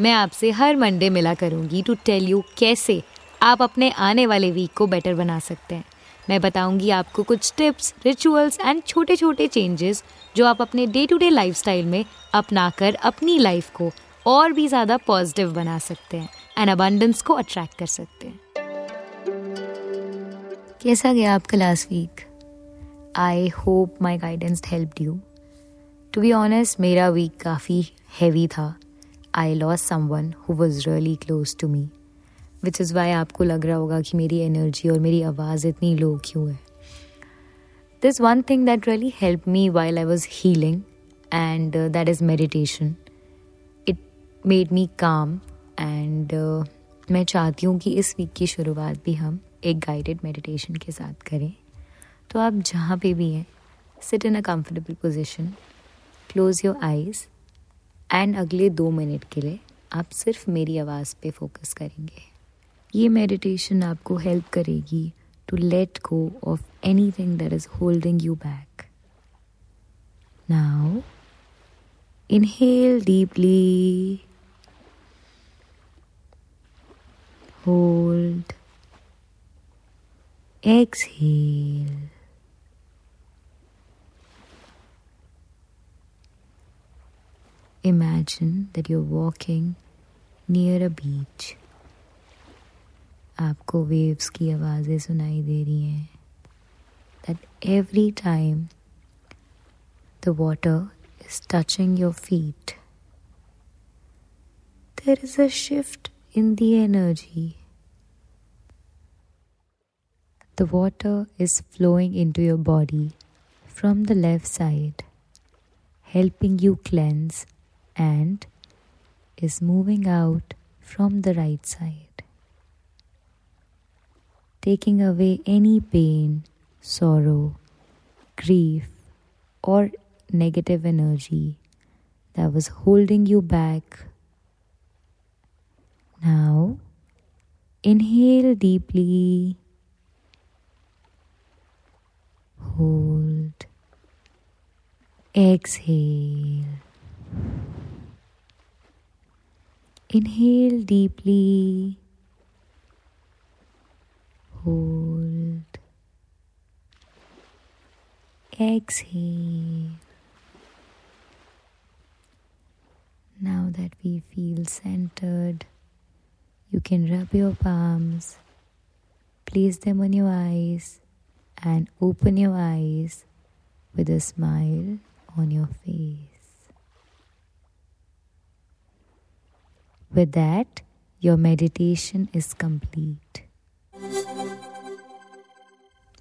मैं आपसे हर मंडे मिला करूँगी टू टेल यू कैसे आप अपने आने वाले वीक को बेटर बना सकते हैं। मैं बताऊँगी आपको कुछ टिप्स रिचुअल्स एंड छोटे छोटे चेंजेस जो आप अपने डे टू डे लाइफ में अपना कर अपनी लाइफ को और भी ज़्यादा पॉजिटिव बना सकते हैं एंड अबंडेंस को अट्रैक्ट कर सकते हैं। कैसा गया आपका last week I hope my guidance help you to be honest मेरा वीक काफ़ी हैवी था। I lost someone who was really close to me which is why आपको लग रहा होगा कि मेरी एनर्जी और मेरी आवाज़ इतनी लो क्यों है। This one thing that really help me while I was healing and that is meditation it made me calm and मैं चाहती हूँ कि इस वीक की शुरुआत भी हम एक गाइडेड मेडिटेशन के साथ करें। तो आप जहाँ पे भी हैं sit in a comfortable position close your eyes and अगले दो मिनट के लिए आप सिर्फ़ मेरी आवाज़ पे फोकस करेंगे। ये मेडिटेशन आपको हेल्प करेगी to let go of anything that is holding you back now inhale deeply hold. Exhale. Imagine that you're walking near a beach. आपको वेव्स की आवाज़ें सुनाई दे रही हैं that every time the water is touching your feet, there is a shift in the energy. The water is flowing into your body from the left side, helping you cleanse and is moving out from the right side, taking away any pain, sorrow, grief, or negative energy that was holding you back. Now, inhale deeply, hold, exhale. Inhale deeply. Hold. Exhale. Now that we feel centered, you can rub your palms, place them on your eyes, and open your eyes with a smile on your face. With that, your meditation is complete.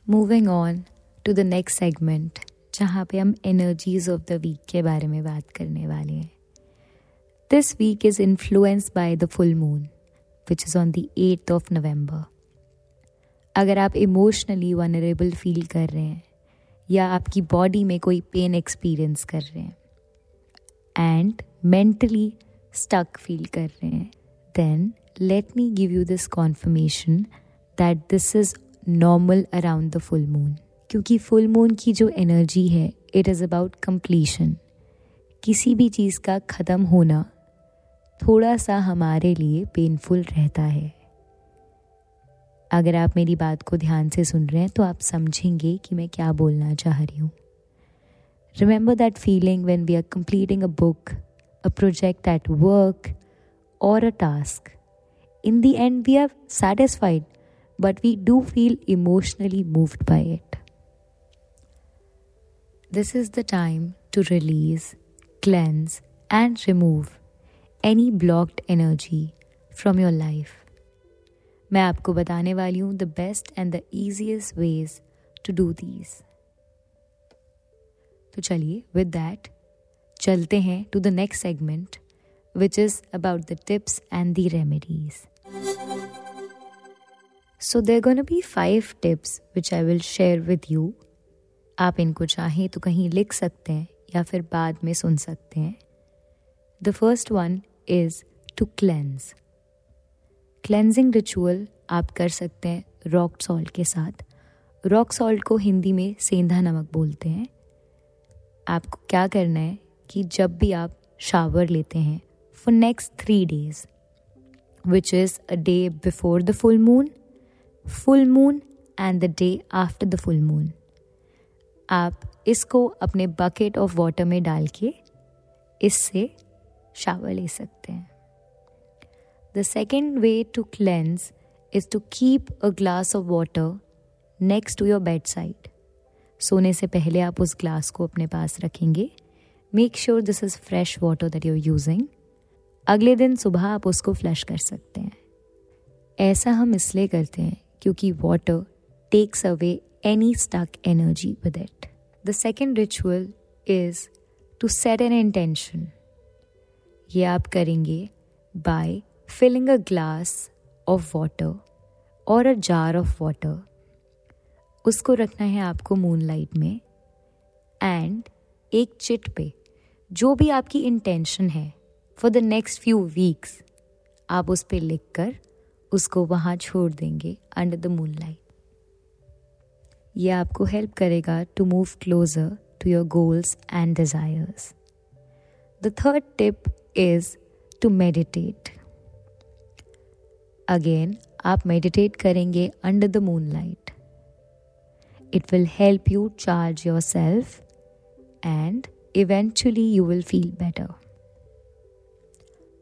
Moving on to the next segment, जहाँ पे हम energies of the week के बारे में बात करने वाले हैं This week is influenced by the full moon, which is on the 8th of November. अगर आप इमोशनली वनरेबल फील कर रहे हैं या आपकी बॉडी में कोई पेन एक्सपीरियंस कर रहे हैं एंड मेंटली स्टक फील कर रहे हैं then let me give you this confirmation that this is normal around the full moon क्योंकि फुल मून की जो एनर्जी है इट इज़ अबाउट कंप्लीशन किसी भी चीज़ का ख़त्म होना थोड़ा सा हमारे लिए पेनफुल रहता है। अगर आप मेरी बात को ध्यान से सुन रहे हैं तो आप समझेंगे कि मैं क्या बोलना चाह रही हूँ। Remember that feeling when we are completing a book a project at work, or a task. In the end, we are satisfied, but we do feel emotionally moved by it. This is the time to release, cleanse, and remove any blocked energy from your life. मैं आपको बताने वाली हूँ the best and the easiest ways to do these तो चलिए with that चलते हैं to the next segment which is about the tips and the remedies. So going to be five tips which I will share with you. आप इनको चाहें तो कहीं लिख सकते हैं या फिर बाद में सुन सकते हैं। The first one is to cleanse cleansing ritual आप कर सकते हैं रॉक सॉल्ट के साथ। रॉक सॉल्ट को हिंदी में सेंधा नमक बोलते हैं। आपको क्या करना है? कि जब भी आप शावर लेते हैं for next three days which is a day before the full moon full moon and the day after the full moon आप इसको अपने बकेट ऑफ़ वाटर में डाल के इससे शावर ले सकते हैं। The second way to cleanse is to keep a glass of water next to your bedside सोने से पहले आप उस ग्लास को अपने पास रखेंगे। Make sure this is fresh water that you're using अगले दिन सुबह आप उसको फ्लश कर सकते हैं। ऐसा हम इसलिए करते हैं क्योंकि water takes away any stuck energy with it the second ritual is to set an intention ये आप करेंगे by filling a glass of water और अ जार ऑफ़ वाटर उसको रखना है आपको मून लाइट में एंड एक चिट पे। जो भी आपकी इंटेंशन है for the next few weeks आप उस पर लिख कर उसको वहाँ छोड़ देंगे अंडर द मून लाइट ये आपको हेल्प करेगा to move closer to your goals and desires the third tip is to meditate again आप मेडिटेट करेंगे under the moonlight it will help you charge yourself and eventually you will feel better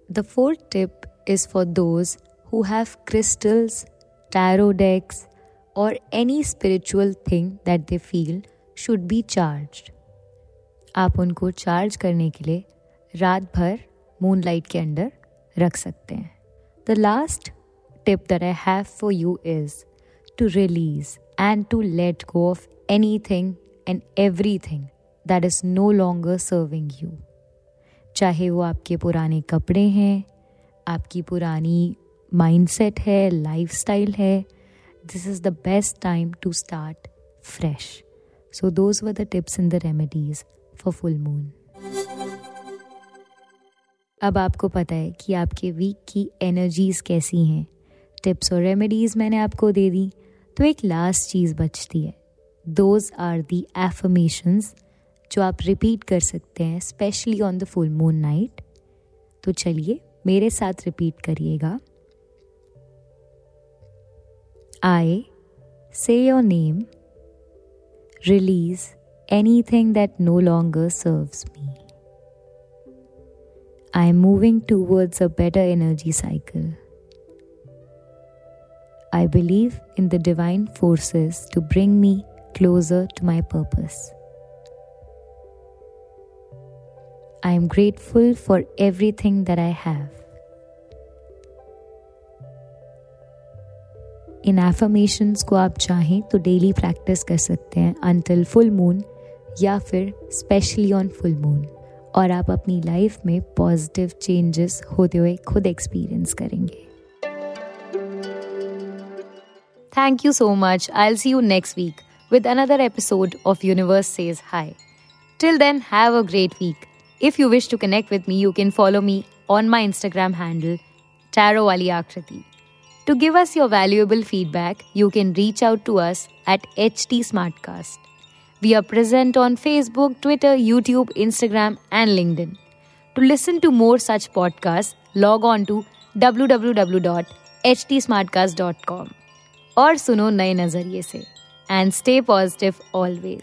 the fourth tip is for those who have crystals, tarot decks, or any spiritual thing that they feel should be charged. आप उनको charge करने के लिए रात भर moon light के under रख सकते हैं the last tip that I have for you is to release and to let go of anything and everything that is no longer serving you चाहे वो आपके पुराने कपड़े हैं, आपकी पुरानी माइंडसेट है लाइफ स्टाइल है this is the best time to start fresh so those were the tips in the remedies for full moon अब आपको पता है कि आपके वीक की एनर्जीज कैसी हैं। टिप्स और रेमेडीज मैंने आपको दे दी। तो एक लास्ट चीज़ बचती है। दोज आर दी एफर्मेशंस जो आप रिपीट कर सकते हैं specially on the full moon night तो चलिए मेरे साथ रिपीट करिएगा। I say your name release anything that no longer serves me I am moving towards a better energy cycle I believe in the divine forces to bring me closer to my purpose. I am grateful for everything that I have. इन affirmations को आप चाहें तो daily practice कर सकते हैं until full moon या फिर स्पेशली ऑन फुल मून और आप अपनी लाइफ में पॉजिटिव चेंजेस होते हुए खुद एक्सपीरियंस करेंगे thank you so much I see you next week with another episode of universe Says hi Till then, have a great week. If you wish to connect with me, you can follow me on my Instagram handle, Taro Ali Akriti. To give us your valuable feedback, you can reach out to us at HT Smartcast. We are present on Facebook, Twitter, YouTube, Instagram, and LinkedIn. To listen to more such podcasts, log on to www.htsmartcast.com और सुनो नए नजरिए से and stay positive always